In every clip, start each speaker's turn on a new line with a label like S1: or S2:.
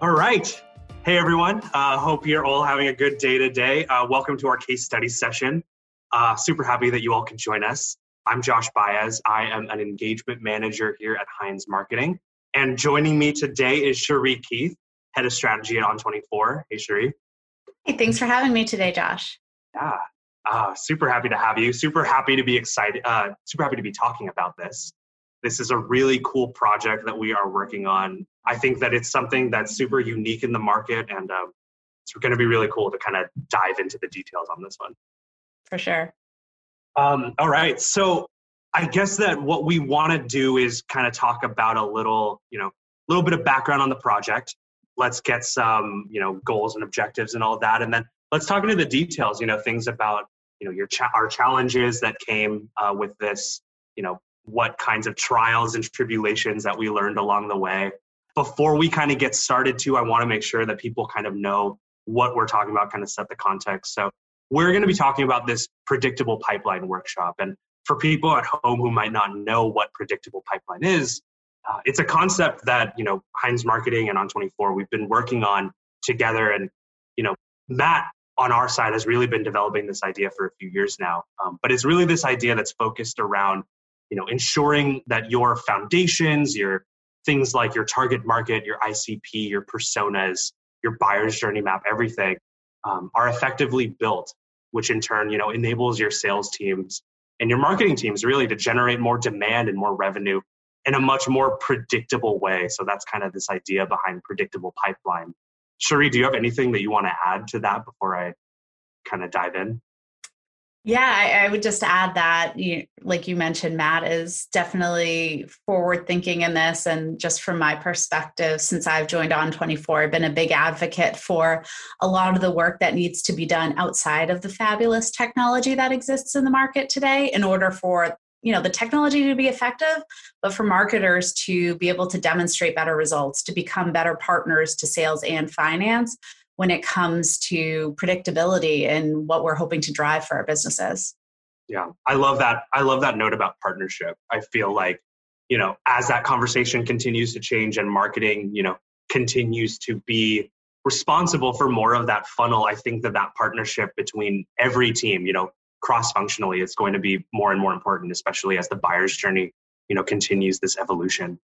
S1: All right. Hey, everyone. Uh, hope you're all having a good day today. Uh, welcome to our case study session. Uh, super happy that you all can join us. I'm Josh Baez. I am an engagement manager here at Heinz Marketing. And joining me today is Cherie Keith, head of strategy at On24. Hey, Cherie.
S2: Hey, thanks for having me today, Josh.
S1: Yeah, uh, super happy to have you. Super happy to be excited. Uh, super happy to be talking about this. This is a really cool project that we are working on. I think that it's something that's super unique in the market, and um, it's going to be really cool to kind of dive into the details on this one.
S2: For sure.
S1: Um, all right. So I guess that what we want to do is kind of talk about a little, you know, a little bit of background on the project. Let's get some, you know, goals and objectives and all that, and then let's talk into the details. You know, things about, you know, your cha- our challenges that came uh, with this. You know, what kinds of trials and tribulations that we learned along the way. Before we kind of get started, too, I want to make sure that people kind of know what we're talking about, kind of set the context. So, we're going to be talking about this predictable pipeline workshop. And for people at home who might not know what predictable pipeline is, uh, it's a concept that, you know, Heinz Marketing and On24, we've been working on together. And, you know, Matt on our side has really been developing this idea for a few years now. Um, but it's really this idea that's focused around you know ensuring that your foundations your things like your target market your icp your personas your buyer's journey map everything um, are effectively built which in turn you know enables your sales teams and your marketing teams really to generate more demand and more revenue in a much more predictable way so that's kind of this idea behind predictable pipeline Cherie, do you have anything that you want to add to that before I kind of dive in?
S2: Yeah, I, I, would just add that, you, like you mentioned, Matt is definitely forward thinking in this. And just from my perspective, since I've joined On24, I've been a big advocate for a lot of the work that needs to be done outside of the fabulous technology that exists in the market today in order for you know the technology to be effective but for marketers to be able to demonstrate better results to become better partners to sales and finance when it comes to predictability and what we're hoping to drive for our businesses.
S1: Yeah, I love that. I love that note about partnership. I feel like, you know, as that conversation continues to change and marketing, you know, continues to be responsible for more of that funnel, I think that that partnership between every team, you know, cross functionally is going to be more and more important, especially as the buyer's journey, you know, continues this evolution.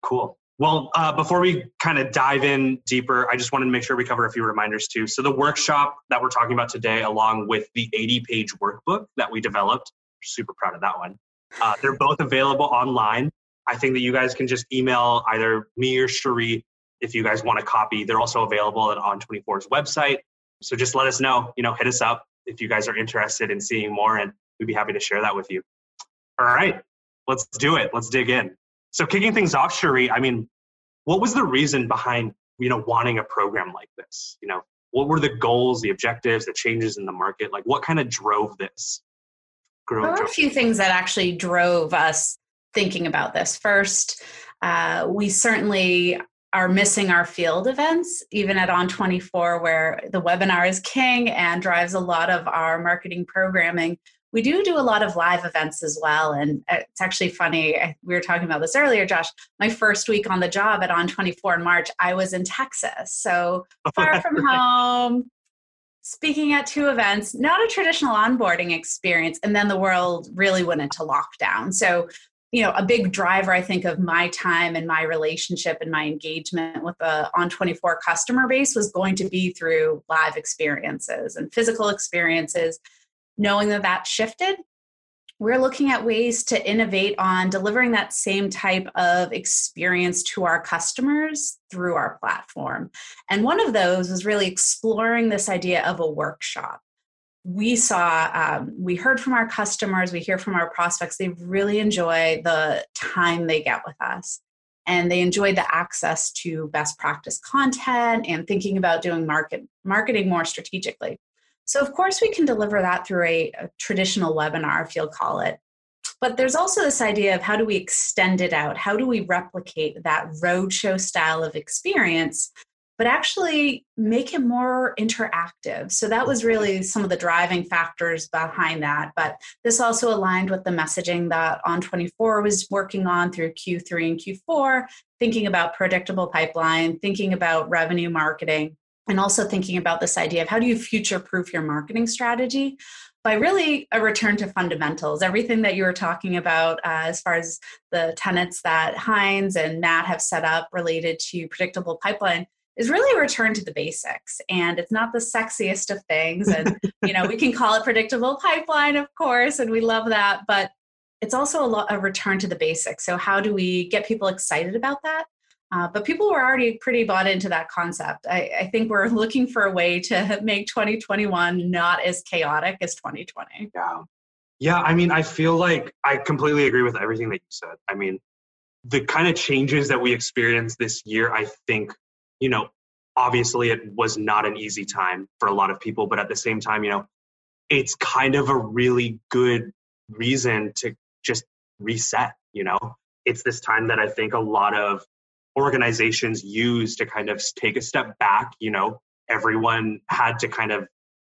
S1: Cool. Well, uh, before we kind of dive in deeper, I just wanted to make sure we cover a few reminders too. So, the workshop that we're talking about today, along with the 80 page workbook that we developed, super proud of that one. Uh, they're both available online. I think that you guys can just email either me or Cherie if you guys want a copy. They're also available at On24's website. So, just let us know, you know, hit us up if you guys are interested in seeing more, and we'd be happy to share that with you. All right, let's do it. Let's dig in. So kicking things off, Cherie, I mean, what was the reason behind you know wanting a program like this? You know, what were the goals, the objectives, the changes in the market? Like, what kind of drove this?
S2: there were a few things that actually drove us thinking about this. First, uh, we certainly are missing our field events, even at On24, where the webinar is king and drives a lot of our marketing programming we do do a lot of live events as well and uh, it's actually funny we were talking about this earlier josh my first week on the job at on 24 in march i was in texas so far from home speaking at two events not a traditional onboarding experience and then the world really went into lockdown. So you know a big driver i think of my time and my relationship and my engagement with the on 24 customer base was going to be through live experiences and physical experiences knowing that that shifted, we're looking at ways to innovate on delivering that same type of experience to our customers through our platform. And one of those was really exploring this idea of a workshop. We saw, um, we heard from our customers, we hear from our prospects, they really enjoy the time they get with us. and they enjoyed the access to best practice content and thinking about doing market marketing more strategically. So of course we can deliver that through a, a traditional webinar, if you'll call it. But there's also this idea of how do we extend it out? How do we replicate that roadshow style of experience but actually make it more interactive. So that was really some of the driving factors behind that. But this also aligned with the messaging that On24 was working on through Q3 and Q4, thinking about predictable pipeline, thinking about revenue marketing, and also thinking about this idea of how do you future proof your marketing strategy by really a return to fundamentals. Everything that you were talking about, uh, as far as the tenets that Heinz and Matt have set up related to predictable pipeline, is really a return to the basics. And it's not the sexiest of things. And you know we can call it predictable pipeline of course and we love that but it's also a, lot, a return to the basics. So how do we get people excited about that uh, but people were already pretty bought into that concept. I, I think we're looking for a way to make 2021 not as chaotic as 2020
S1: yeah. Yeah i mean i feel like i completely agree with everything that you said. I mean the kind of changes that we experienced this year i think you know, obviously it was not an easy time for a lot of people, but at the same time, you know, it's kind of a really good reason to just reset, you know? It's this time that I think a lot of organizations use to kind of take a step back, you know, everyone had to kind of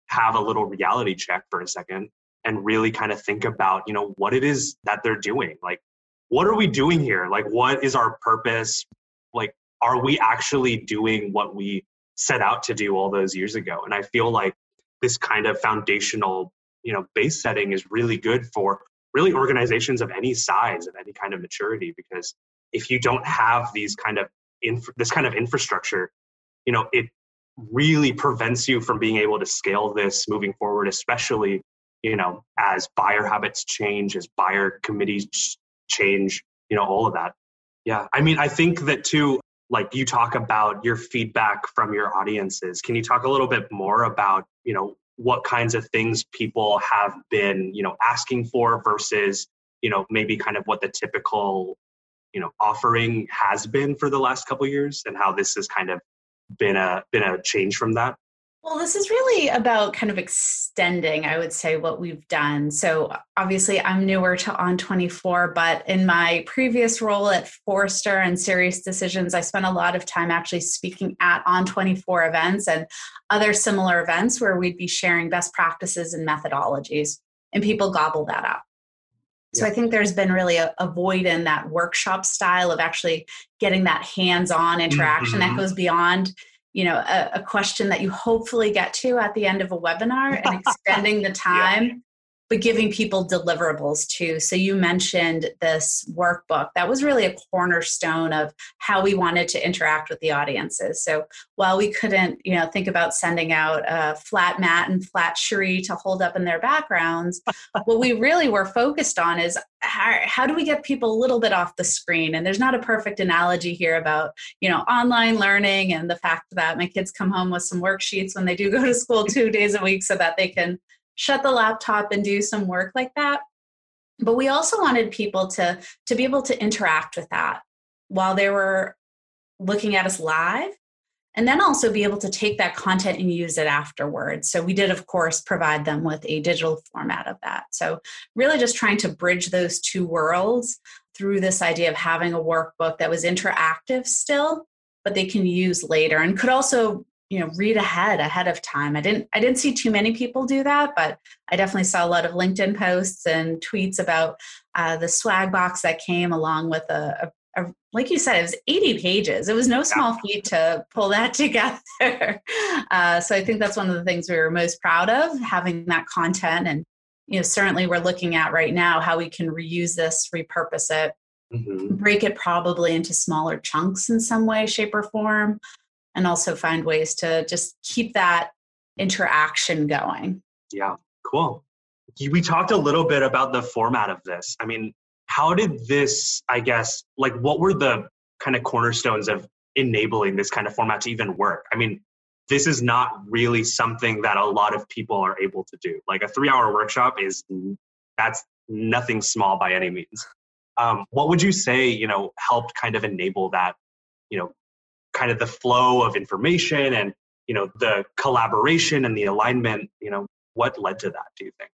S1: have a little reality check for a second and really kind of think about, you know, what it is that they're doing. Like, what are we doing here? Like, what is our purpose? Like, are we actually doing what we set out to do all those years ago? And I feel like this kind of foundational, you know, base setting is really good for really organizations of any size of any kind of maturity because if you don't have these kind of inf- this kind of infrastructure, you know, it really prevents you from being able to scale this moving forward, especially you know as buyer habits change, as buyer committees change, you know, all of that. Yeah, I mean, I think that too like you talk about your feedback from your audiences can you talk a little bit more about you know what kinds of things people have been you know asking for versus you know maybe kind of what the typical you know offering has been for the last couple years and how this has kind of been a been a change from that
S2: well, this is really about kind of extending, I would say, what we've done. So, obviously, I'm newer to On24, but in my previous role at Forrester and SiriusDecisions, I spent a lot of time actually speaking at On24 events and other similar events where we'd be sharing best practices and methodologies, and people gobble that up. So I think there's been really a, a, void in that workshop style of actually getting that hands-on interaction mm-hmm. that goes beyond you know a, a, question that you hopefully get to at the end of a webinar and extending the time but giving people deliverables too. So you mentioned this workbook. That was really a cornerstone of how we wanted to interact with the audiences. So while we couldn't, you know, think about sending out a flat mat and flat cherie to hold up in their backgrounds, what we really were focused on is how, how do we get people a little bit off the screen? And there's not a perfect analogy here about, you know, online learning and the fact that my kids come home with some worksheets when they do go to school two days a week so that they can shut the laptop and do some work like that. But we also wanted people to to be able to interact with that while they were looking at us live and then also be able to take that content and use it afterwards. So we did of course provide them with a digital format of that. So really just trying to bridge those two worlds through this idea of having a workbook that was interactive still but they can use later and could also you know read ahead ahead of time. I didn't i didn't see too many people do that but i definitely saw a lot of linkedin posts and tweets about uh, the swag box that came along with a, a, a, like you said it was 80 pages. It was no small feat to pull that together. Uh, so i think that's one of the things we were most proud of having that content and you know certainly we're looking at right now how we can reuse this repurpose it mm-hmm. break it probably into smaller chunks in some way shape or form and also find ways to just keep that interaction going.
S1: Yeah, cool. We talked a little bit about the format of this. I mean, how did this, I guess, like what were the kind of cornerstones of enabling this kind of format to even work? I mean, this is not really something that a lot of people are able to do. Like a three hour workshop is, that's nothing small by any means. Um, what would you say, you know, helped kind of enable that, you know, kind of the flow of information and, you know, the collaboration and the alignment, you know, what led to that, do you think?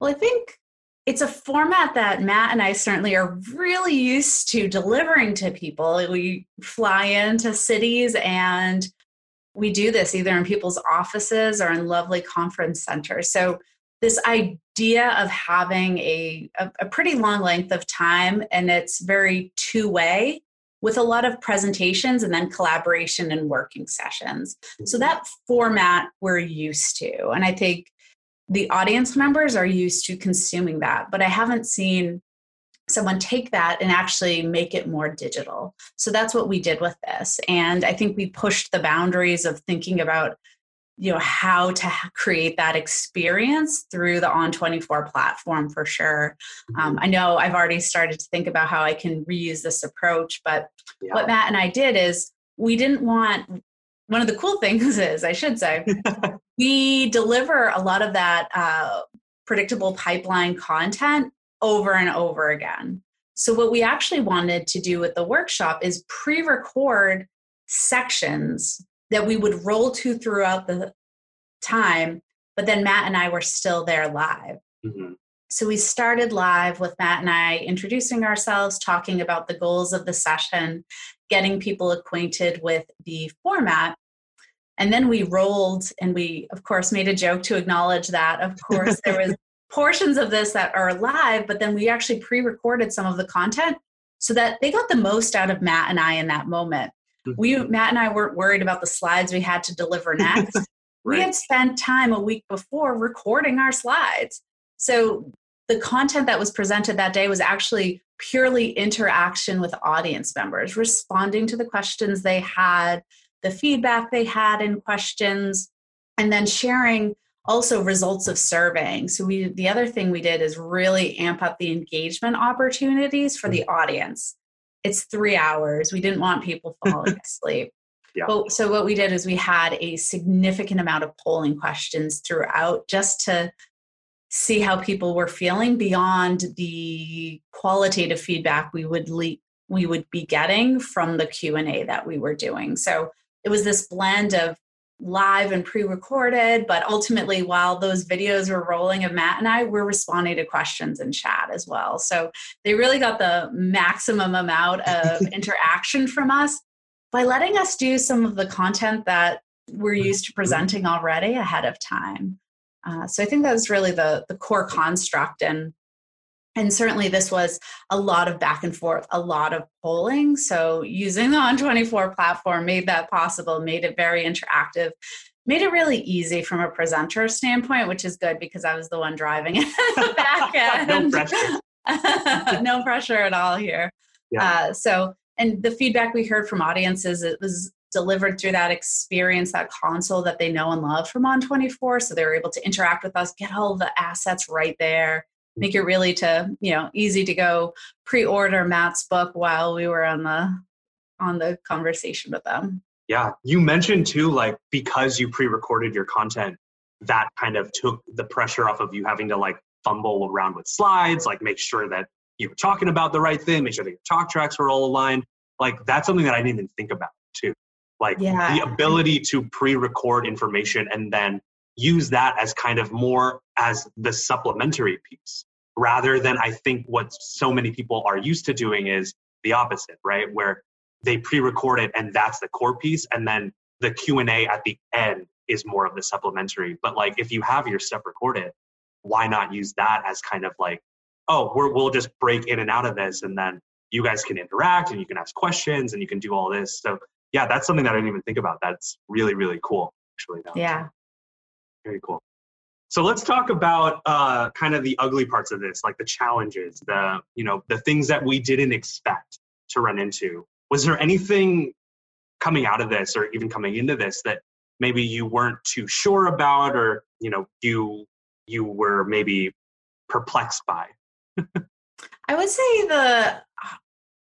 S2: Well, I think it's a format that Matt and I certainly are really used to delivering to people. We fly into cities and we do this either in people's offices or in lovely conference centers. So, this idea of having a, a, pretty long length of time and it's very two way with a lot of presentations and then collaboration and working sessions. So, that format we're used to. And I think the audience members are used to consuming that, but I haven't seen someone take that and actually make it more digital. So that's what we did with this. And I think we pushed the boundaries of thinking about you know how to create that experience through the on24 platform for sure um, i know i've already started to think about how i can reuse this approach but yeah. what matt and i did is we didn't want one of the cool things is i should say we deliver a lot of that uh, predictable pipeline content over and over again. So, what we actually wanted to do with the workshop is pre record sections that we would roll to throughout the time, but then Matt and I were still there live. Mm-hmm. So, we started live with Matt and I introducing ourselves, talking about the goals of the session, getting people acquainted with the format. And then we rolled and we, of course, made a joke to acknowledge that. Of course, there was portions of this that are live, but then we actually pre-recorded some of the content so that they got the most out of Matt and I in that moment. We mm-hmm. Matt and I weren't worried about the slides we had to deliver next. right. We had spent time a week before recording our slides. So the content that was presented that day was actually purely interaction with audience members, responding to the questions they had, the feedback they had in questions, and then sharing also results of surveying. So we the other thing we did is really amp up the engagement opportunities for the audience. It's three hours. We didn't want people falling asleep. Yeah. But, so what we did is we had a significant amount of polling questions throughout just to see how people were feeling beyond the qualitative feedback we would le- we would be getting from the Q&A that we were doing. So it was this blend of live and pre-recorded but ultimately while those videos were rolling of matt and i were responding to questions in chat as well. So they really got the maximum amount of interaction from us. By letting us do some of the content that we're used to presenting already ahead of time. Uh, so i think that was really the the core construct and and certainly this was a lot of back and forth a lot of polling. So using the on24 platform made that possible made it very interactive made it really easy from a presenter standpoint which is good because i was the one driving it back end. no pressure. No pressure at all here. Yeah. Uh, so and the feedback we heard from audiences it was delivered through that experience that console that they know and love from on24 so they were able to interact with us get all the assets right there make it really to you know easy to go pre-order Matt's book while we were on the on the conversation with them.
S1: Yeah, you mentioned too, like because you pre-recorded your content, that kind of took the pressure off of you having to like fumble around with slides, like make sure that you were talking about the right thing, make sure that your talk tracks were all aligned. Like that's something that I didn't even think about too. Like yeah. the ability to pre-record information and then use that as kind of more as the supplementary piece rather than I think what so many people are used to doing is the opposite, right? Where they pre-record it and that's the core piece and then the Q&A at the end is more of the supplementary. But like if you have your stuff recorded, why not use that as kind of like, oh, we will just break in and out of this and then you guys can interact and you can ask questions and you can do all this. So yeah, that's something that I didn't even think about. That's really, really cool, actually.
S2: Yeah.
S1: Very cool. So let's talk about uh, kind of the ugly parts of this, like the challenges, the you know the things that we didn't expect to run into. Was there anything coming out of this, or even coming into this, that maybe you weren't too sure about, or you know you you were maybe perplexed by?
S2: I would say the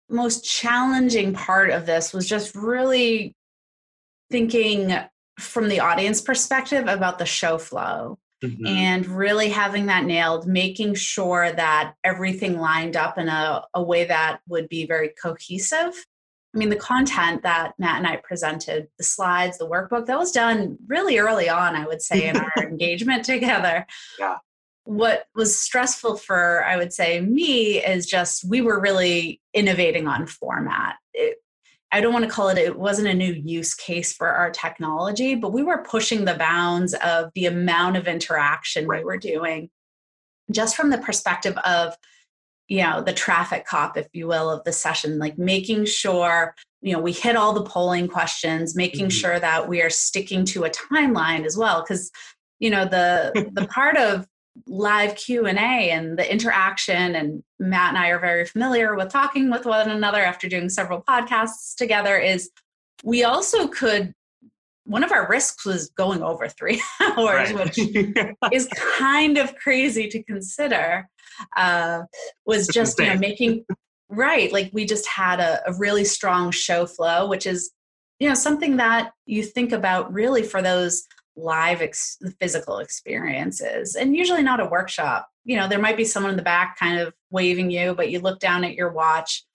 S2: most challenging part of this was just really thinking from the audience perspective about the show flow. mm-hmm. and really having that nailed, making sure that everything lined up in a, a way that would be very cohesive. I mean, the content that Matt and I presented, the slides, the workbook, that was done really early on, I would say, in our engagement together.
S1: Yeah.
S2: What was stressful for, I would say, me is just we were really innovating on format. It, I don't want to call it, it wasn't a new use case for our technology, but we were pushing the bounds of the amount of interaction right. we were doing just from the perspective of you know the traffic cop if you will of the session like making sure you know we hit all the polling questions making mm-hmm. sure that we are sticking to a timeline as well because you know the the part of live q&a and the interaction and matt and i are very familiar with talking with one another after doing several podcasts together is we also could one of our risks was going over three hours right. which is kind of crazy to consider uh, was just you know making right like we just had a, a really strong show flow which is you know something that you think about really for those live ex- physical experiences and usually not a workshop you know there might be someone in the back kind of waving you but you look down at your watch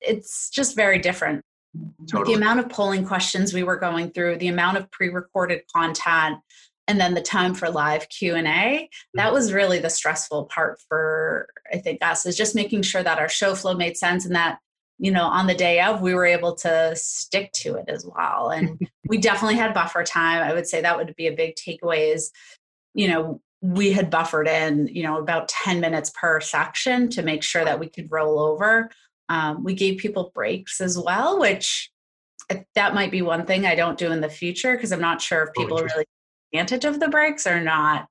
S2: it's just very different totally. the amount of polling questions we were going through the amount of pre-recorded content and then the time for live q&a that mm-hmm. was really the stressful part for i think us is just making sure that our show flow made sense and that you know on the day of we were able to stick to it as well. And we definitely had buffer time. I would say that would be a big takeaway is you know we had buffered in you know about 10 minutes per section to make sure that we could roll over. Um, we gave people breaks as well which uh, that might be one thing i don't do in the future because i'm not sure if oh, people oh, really advantage of the breaks or not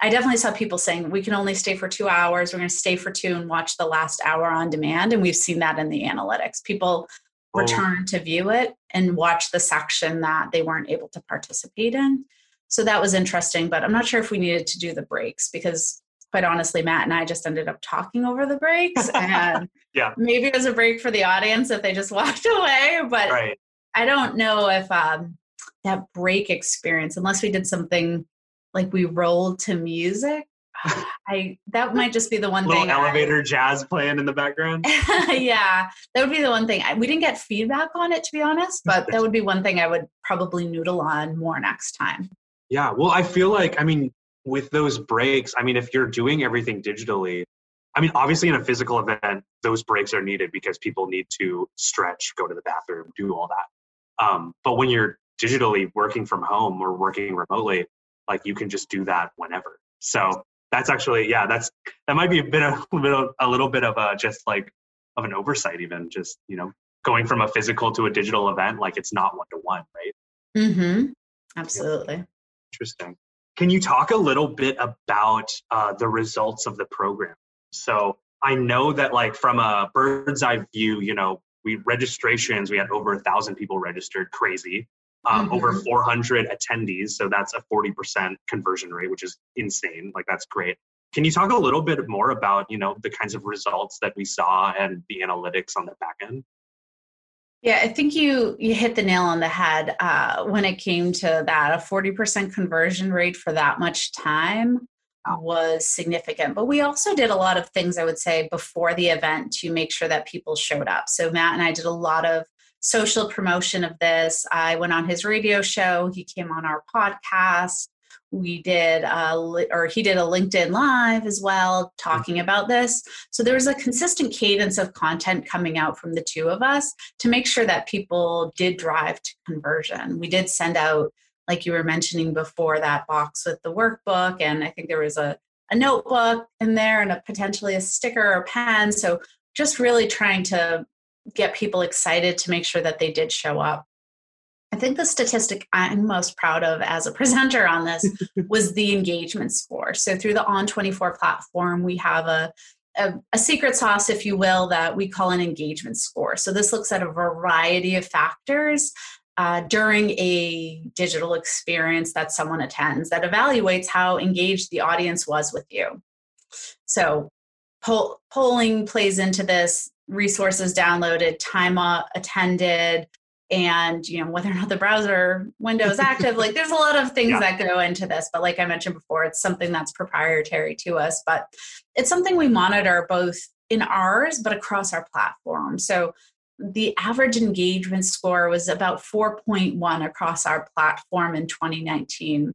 S2: I definitely saw people saying we can only stay for two hours. We're going to stay for two and watch the last hour on demand. And we've seen that in the analytics. People oh. return to view it and watch the section that they weren't able to participate in. So that was interesting, but I'm not sure if we needed to do the breaks because quite honestly, Matt and I just ended up talking over the breaks. And
S1: yeah.
S2: maybe it was a break for the audience if they just walked away. But right. I don't know if um, that break experience, unless we did something like we rolled to music I that might just be the one
S1: Little
S2: thing.
S1: elevator I, jazz playing in the background.
S2: yeah, that would be the one thing. I, we didn't get feedback on it to be honest, but that would be one thing I would probably noodle on more next time.
S1: Yeah, well, I feel like I mean with those breaks, I mean if you're doing everything digitally, I mean obviously in a physical event those breaks are needed because people need to stretch, go to the bathroom, do all that. Um, but when you're digitally working from home or working remotely, like you can just do that whenever. So that's actually yeah, that's that might be a bit of a little bit of, a little bit of a just like of an oversight even just you know going from a physical to a digital event like it's not one to one right?
S2: Mm-hmm. Absolutely. Yeah.
S1: interesting. Can you talk a little bit about uh, the results of the program? So i know that like from a bird's eye view you know we registrations we had over a thousand people registered crazy um, mm-hmm. over 400 attendees. So that's a 40% conversion rate, which is insane. Like that's great. Can you talk a little bit more about, you know, the kinds of results that we saw and the analytics on the back end?
S2: Yeah, I think you you hit the nail on the head uh, when it came to that. A 40% conversion rate for that much time was significant. But we also did a lot of things, I would say, before the event to make sure that people showed up. So Matt and I did a lot of social promotion of this. I went on his radio show, he came on our podcast. We did, uh, or he did a LinkedIn Live as well, talking about this. So there was a consistent cadence of content coming out from the two of us to make sure that people did drive to conversion. We did send out, like you were mentioning before, that box with the workbook, and I think there was a a notebook in there and a potentially a sticker or pen. So just really trying to get people excited to make sure that they did show up. I think the statistic I'm most proud of as a presenter on this was the engagement score. So through the On24 platform, we have a, a, a, secret sauce, if you will, that we call an engagement score. So this looks at a variety of factors uh, during a digital experience that someone attends that evaluates how engaged the audience was with you. So poll, polling plays into this resources downloaded, time attended, and you know whether or not the browser window is active like there's a lot of things yeah. that go into this but like i mentioned before it's something that's proprietary to us but it's something we monitor both in ours but across our platform so the average engagement score was about 4.1 across our platform in 2019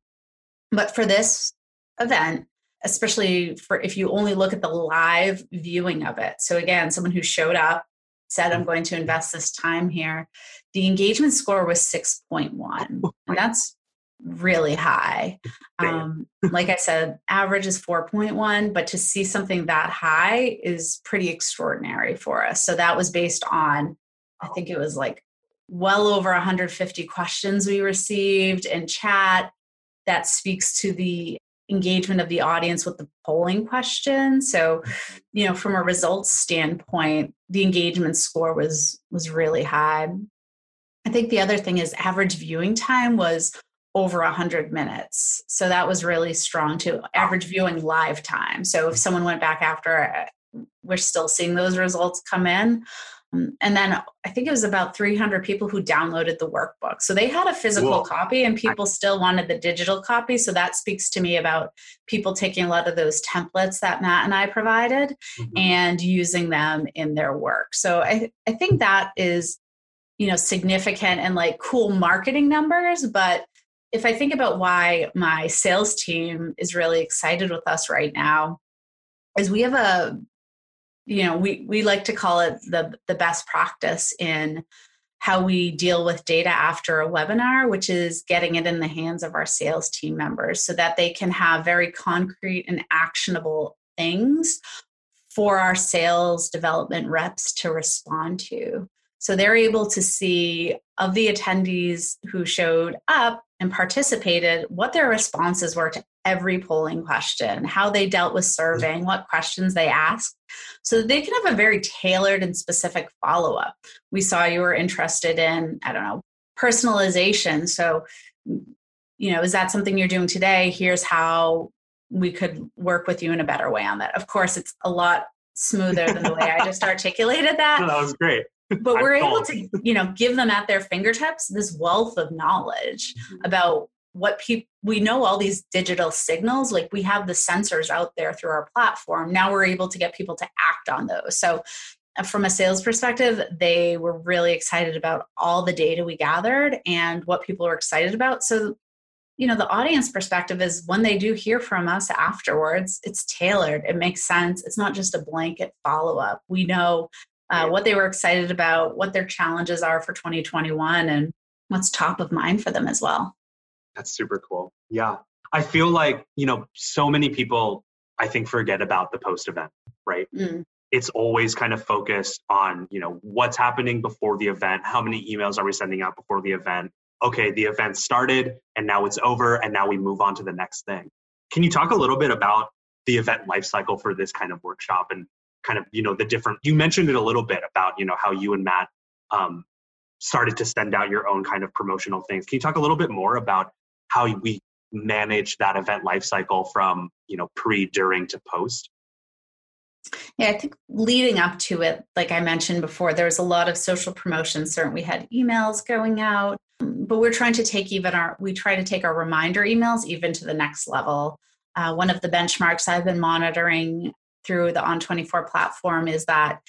S2: but for this event especially for if you only look at the live viewing of it. So again someone who showed up said i'm going to invest this time here. The engagement score was 6.1 and that's really high. Um, like i said average is 4.1 but to see something that high is pretty extraordinary for us. So that was based on i think it was like well over 150 questions we received in chat that speaks to the engagement of the audience with the polling question. So you know from a results standpoint the engagement score was was really high. I think the other thing is average viewing time was over 100 minutes. So that was really strong too average viewing live time. So if someone went back after uh, we're still seeing those results come in and then I think it was about 300 people who downloaded the workbook. So they had a physical Whoa. copy and people still wanted the digital copy. So that speaks to me about people taking a lot of those templates that Matt and I provided mm-hmm. and using them in their work. So I, I think that is, you know, significant and like cool marketing numbers. But if I think about why my sales team is really excited with us right now, is we have a you know we we like to call it the the best practice in how we deal with data after a webinar which is getting it in the hands of our sales team members so that they can have very concrete and actionable things for our sales development reps to respond to. So they're able to see of the attendees who showed up and participated what their responses were to every polling question, how they dealt with surveying, what questions they asked, so that they can have a very tailored and specific follow up. We saw you were interested in, I don't know, personalization. So, you know, is that something you're doing today? Here's how we could work with you in a better way on that. Of course, it's a lot smoother than the way I just articulated that.
S1: No, that was great
S2: but we're able to you know give them at their fingertips this wealth of knowledge mm-hmm. about what people we know all these digital signals like we have the sensors out there through our platform. Now we're able to get people to act on those. So uh, from a sales perspective they were really excited about all the data we gathered and what people were excited about. So you know the audience perspective is when they do hear from us afterwards it's tailored. It makes sense. It's not just a blanket follow up we know uh, what they were excited about, what their challenges are for 2021, and what's top of mind for them as well.
S1: That's super cool. Yeah. I feel like, you know, so many people, I think, forget about the post event, right? Mm. It's always kind of focused on, you know, what's happening before the event. How many emails are we sending out before the event? Okay, the event started and now it's over and now we move on to the next thing. Can you talk a little bit about the event lifecycle for this kind of workshop and kind of you know the different you mentioned it a little bit about you know how you and matt um, started to send out your own kind of promotional things can you talk a little bit more about how we manage that event life cycle from you know pre during to post?
S2: Yeah i think leading up to it like i mentioned before there was a lot of social promotion certainly we had emails going out but we're trying to take even our we try to take our reminder emails even to the next level. Uh, one of the benchmarks I've been monitoring through the On24 platform is that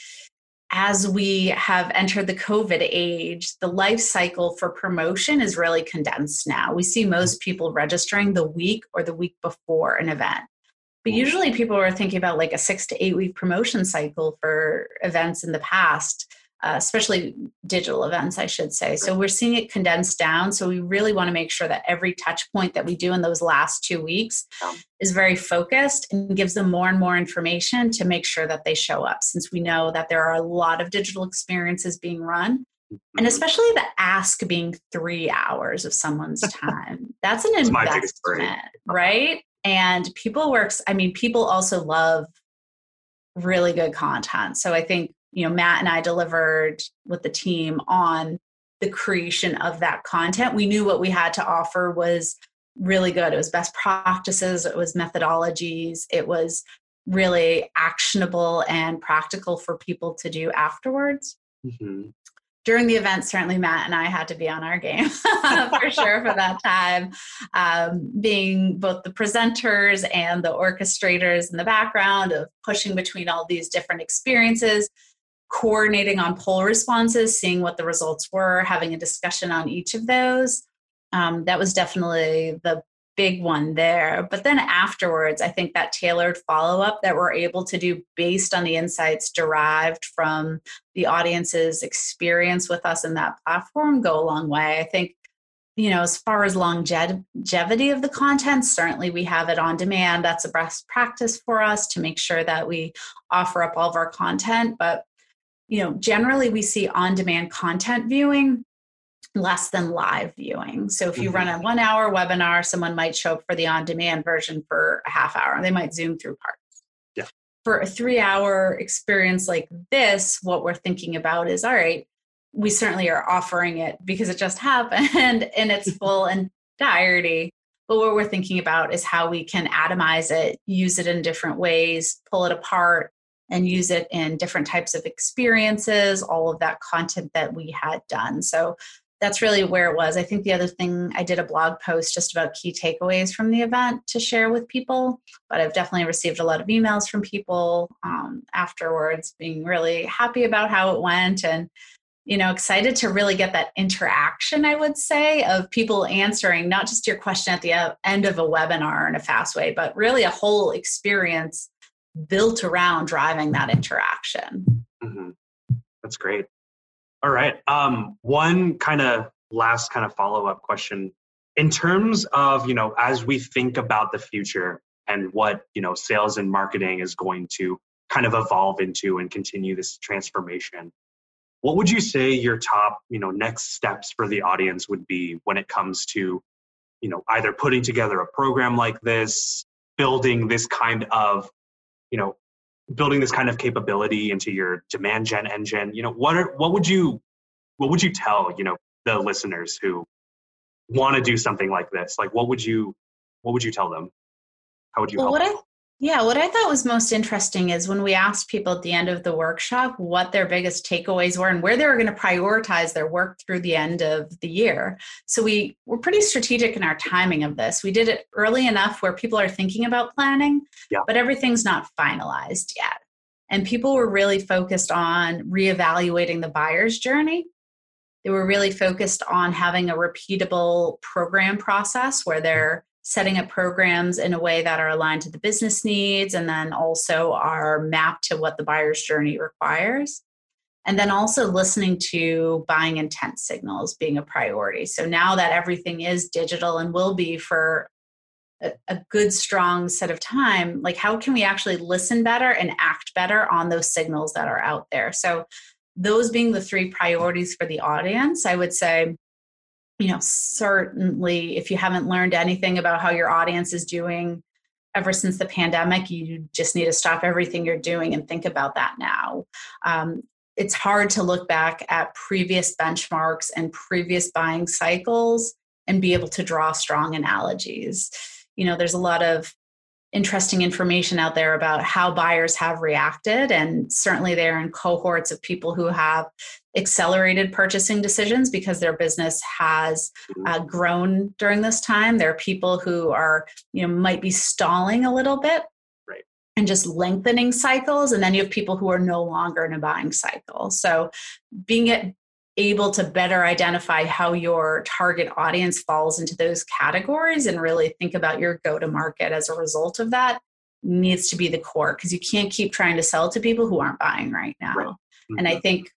S2: as we have entered the COVID age, the life cycle for promotion is really condensed now. We see most people registering the week or the week before an event. But mm-hmm. usually people are thinking about like a six to eight week promotion cycle for events in the past uh, especially digital events, I should say. So we're seeing it condensed down. So we really want to make sure that every touch point that we do in those last two weeks is very focused and gives them more and more information to make sure that they show up, since we know that there are a lot of digital experiences being run. And mm-hmm. especially the ask being three hours of someone's time. That's an investment, right? And people works, I mean, people also love really good content. So I think you know matt and i delivered with the team on the creation of that content we knew what we had to offer was really good it was best practices it was methodologies it was really actionable and practical for people to do afterwards mm-hmm. during the event, certainly Matt and I had to be on our game for sure for that time. Um, being both the presenters and the orchestrators in the background of pushing between all these different experiences, coordinating on poll responses, seeing what the results were, having a discussion on each of those. Um, that was definitely the big one there. But then afterwards, I think that tailored follow up that we're able to do based on the insights derived from the audience's experience with us in that platform go a long way. I think, you know, as far as longevity of the content, certainly we have it on demand. That's a best practice for us to make sure that we offer up all of our content. But, you know, generally we see on demand content viewing less than live viewing. So if you mm-hmm. run a one hour webinar, someone might show up for the on demand version for a half hour. They might zoom through parts.
S1: Yeah.
S2: For a three hour experience like this, what we're thinking about is all right, we certainly are offering it because it just happened in its full entirety. But what we're thinking about is how we can atomize it, use it in different ways, pull it apart, and use it in different types of experiences, all of that content that we had done. So that's really where it was. I think the other thing, I did a blog post just about key takeaways from the event to share with people, but I've definitely received a lot of emails from people um, afterwards being really happy about how it went and you know excited to really get that interaction i would say of people answering not just your question at the end of a webinar in a fast way but really a whole experience built around driving that interaction
S1: mm-hmm. that's great all right. Um, one kind of last kind of follow up question. In terms of, you know, as we think about the future and what, you know, sales and marketing is going to kind of evolve into and continue this transformation, what would you say your top, you know, next steps for the audience would be when it comes to, you know, either putting together a program like this, building this kind of, you know, building this kind of capability into your demand gen engine you know what are what would you what would you tell you know the listeners who want to do something like this like what would you what would you tell them how would you
S2: well,
S1: help
S2: what them? I, yeah, what I thought was most interesting is when we asked people at the end of the workshop what their biggest takeaways were and where they were going to prioritize their work through the end of the year. So we were pretty strategic in our timing of this. We did it early enough where people are thinking about planning,
S1: yeah.
S2: but everything's not finalized yet. And people were really focused on reevaluating the buyer's journey. They were really focused on having a repeatable program process where they're setting up programs in a way that are aligned to the business needs and then also are mapped to what the buyer's journey requires. And then also listening to buying intent signals being a priority. So now that everything is digital and will be for a, good, strong set of time, like how can we actually listen better and act better on those signals that are out there? So, those being the three priorities for the audience, I would say you know, certainly if you haven't learned anything about how your audience is doing ever since the pandemic, you just need to stop everything you're doing and think about that now. Um, it's hard to look back at previous benchmarks and previous buying cycles and be able to draw strong analogies. You know, there's a lot of interesting information out there about how buyers have reacted. And certainly, they're in cohorts of people who have accelerated purchasing decisions because their business has mm-hmm. uh, grown during this time. There are people who are, you know, might be stalling a little bit.
S1: Right.
S2: And just lengthening cycles. And then you have people who are no longer in a buying cycle. So being able to better identify how your target audience falls into those categories and really think about your go to market as a result of that needs to be the core because you can't keep trying to sell to people who aren't buying right now. Right. Mm-hmm. And I think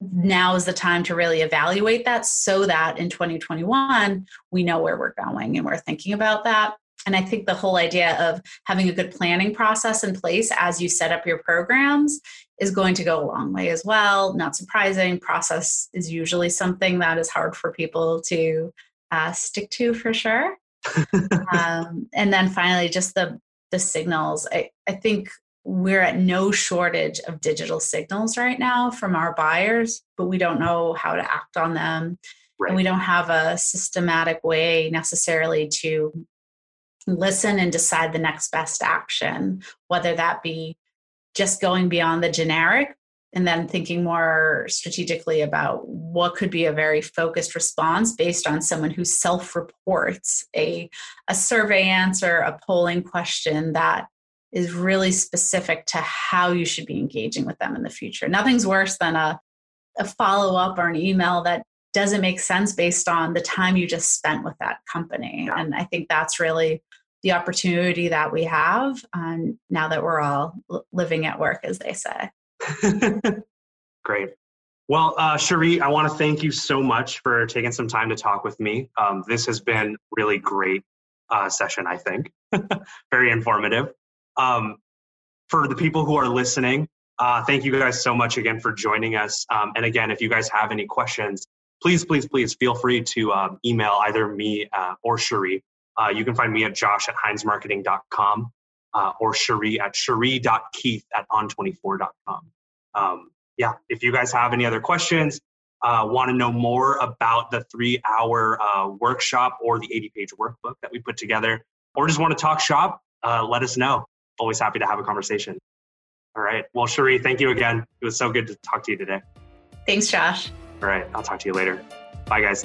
S2: now is the time to really evaluate that so that in 2021 we know where we're going and we're thinking about that. And I think the whole idea of having a good planning process in place as you set up your programs is going to go a long way as well. Not surprising, process is usually something that is hard for people to uh, stick to for sure. um, and then finally, just the the signals. I, I think we're at no shortage of digital signals right now from our buyers, but we don't know how to act on them. Right. And we don't have a systematic way necessarily to listen and decide the next best action, whether that be just going beyond the generic and then thinking more strategically about what could be a very focused response based on someone who self reports a, a survey answer, a polling question that is really specific to how you should be engaging with them in the future. Nothing's worse than a, a follow up or an email that doesn't make sense based on the time you just spent with that company. And I think that's really the opportunity that we have um, now that we're all living at work, as they say.
S1: Great. Well, uh, Cherie, I want to thank you so much for taking some time to talk with me. Um, this has been really great uh, session, I think. Very informative. Um, for the people who are listening, uh, thank you guys so much again for joining us. Um, and again, if you guys have any questions, please, please, please feel free to um, email either me uh, or Cherie. Uh, you can find me at josh at heinzmarketing.com uh, or Cherie at cherie.keith at on24.com. Um, yeah, if you guys have any other questions, uh, want to know more about the three hour uh, workshop or the 80 page workbook that we put together, or just want to talk shop, uh, let us know. Always happy to have a conversation. All right. Well, Cherie, thank you again. It was so good to talk to you today.
S2: Thanks, Josh.
S1: All right. I'll talk to you later. Bye, guys.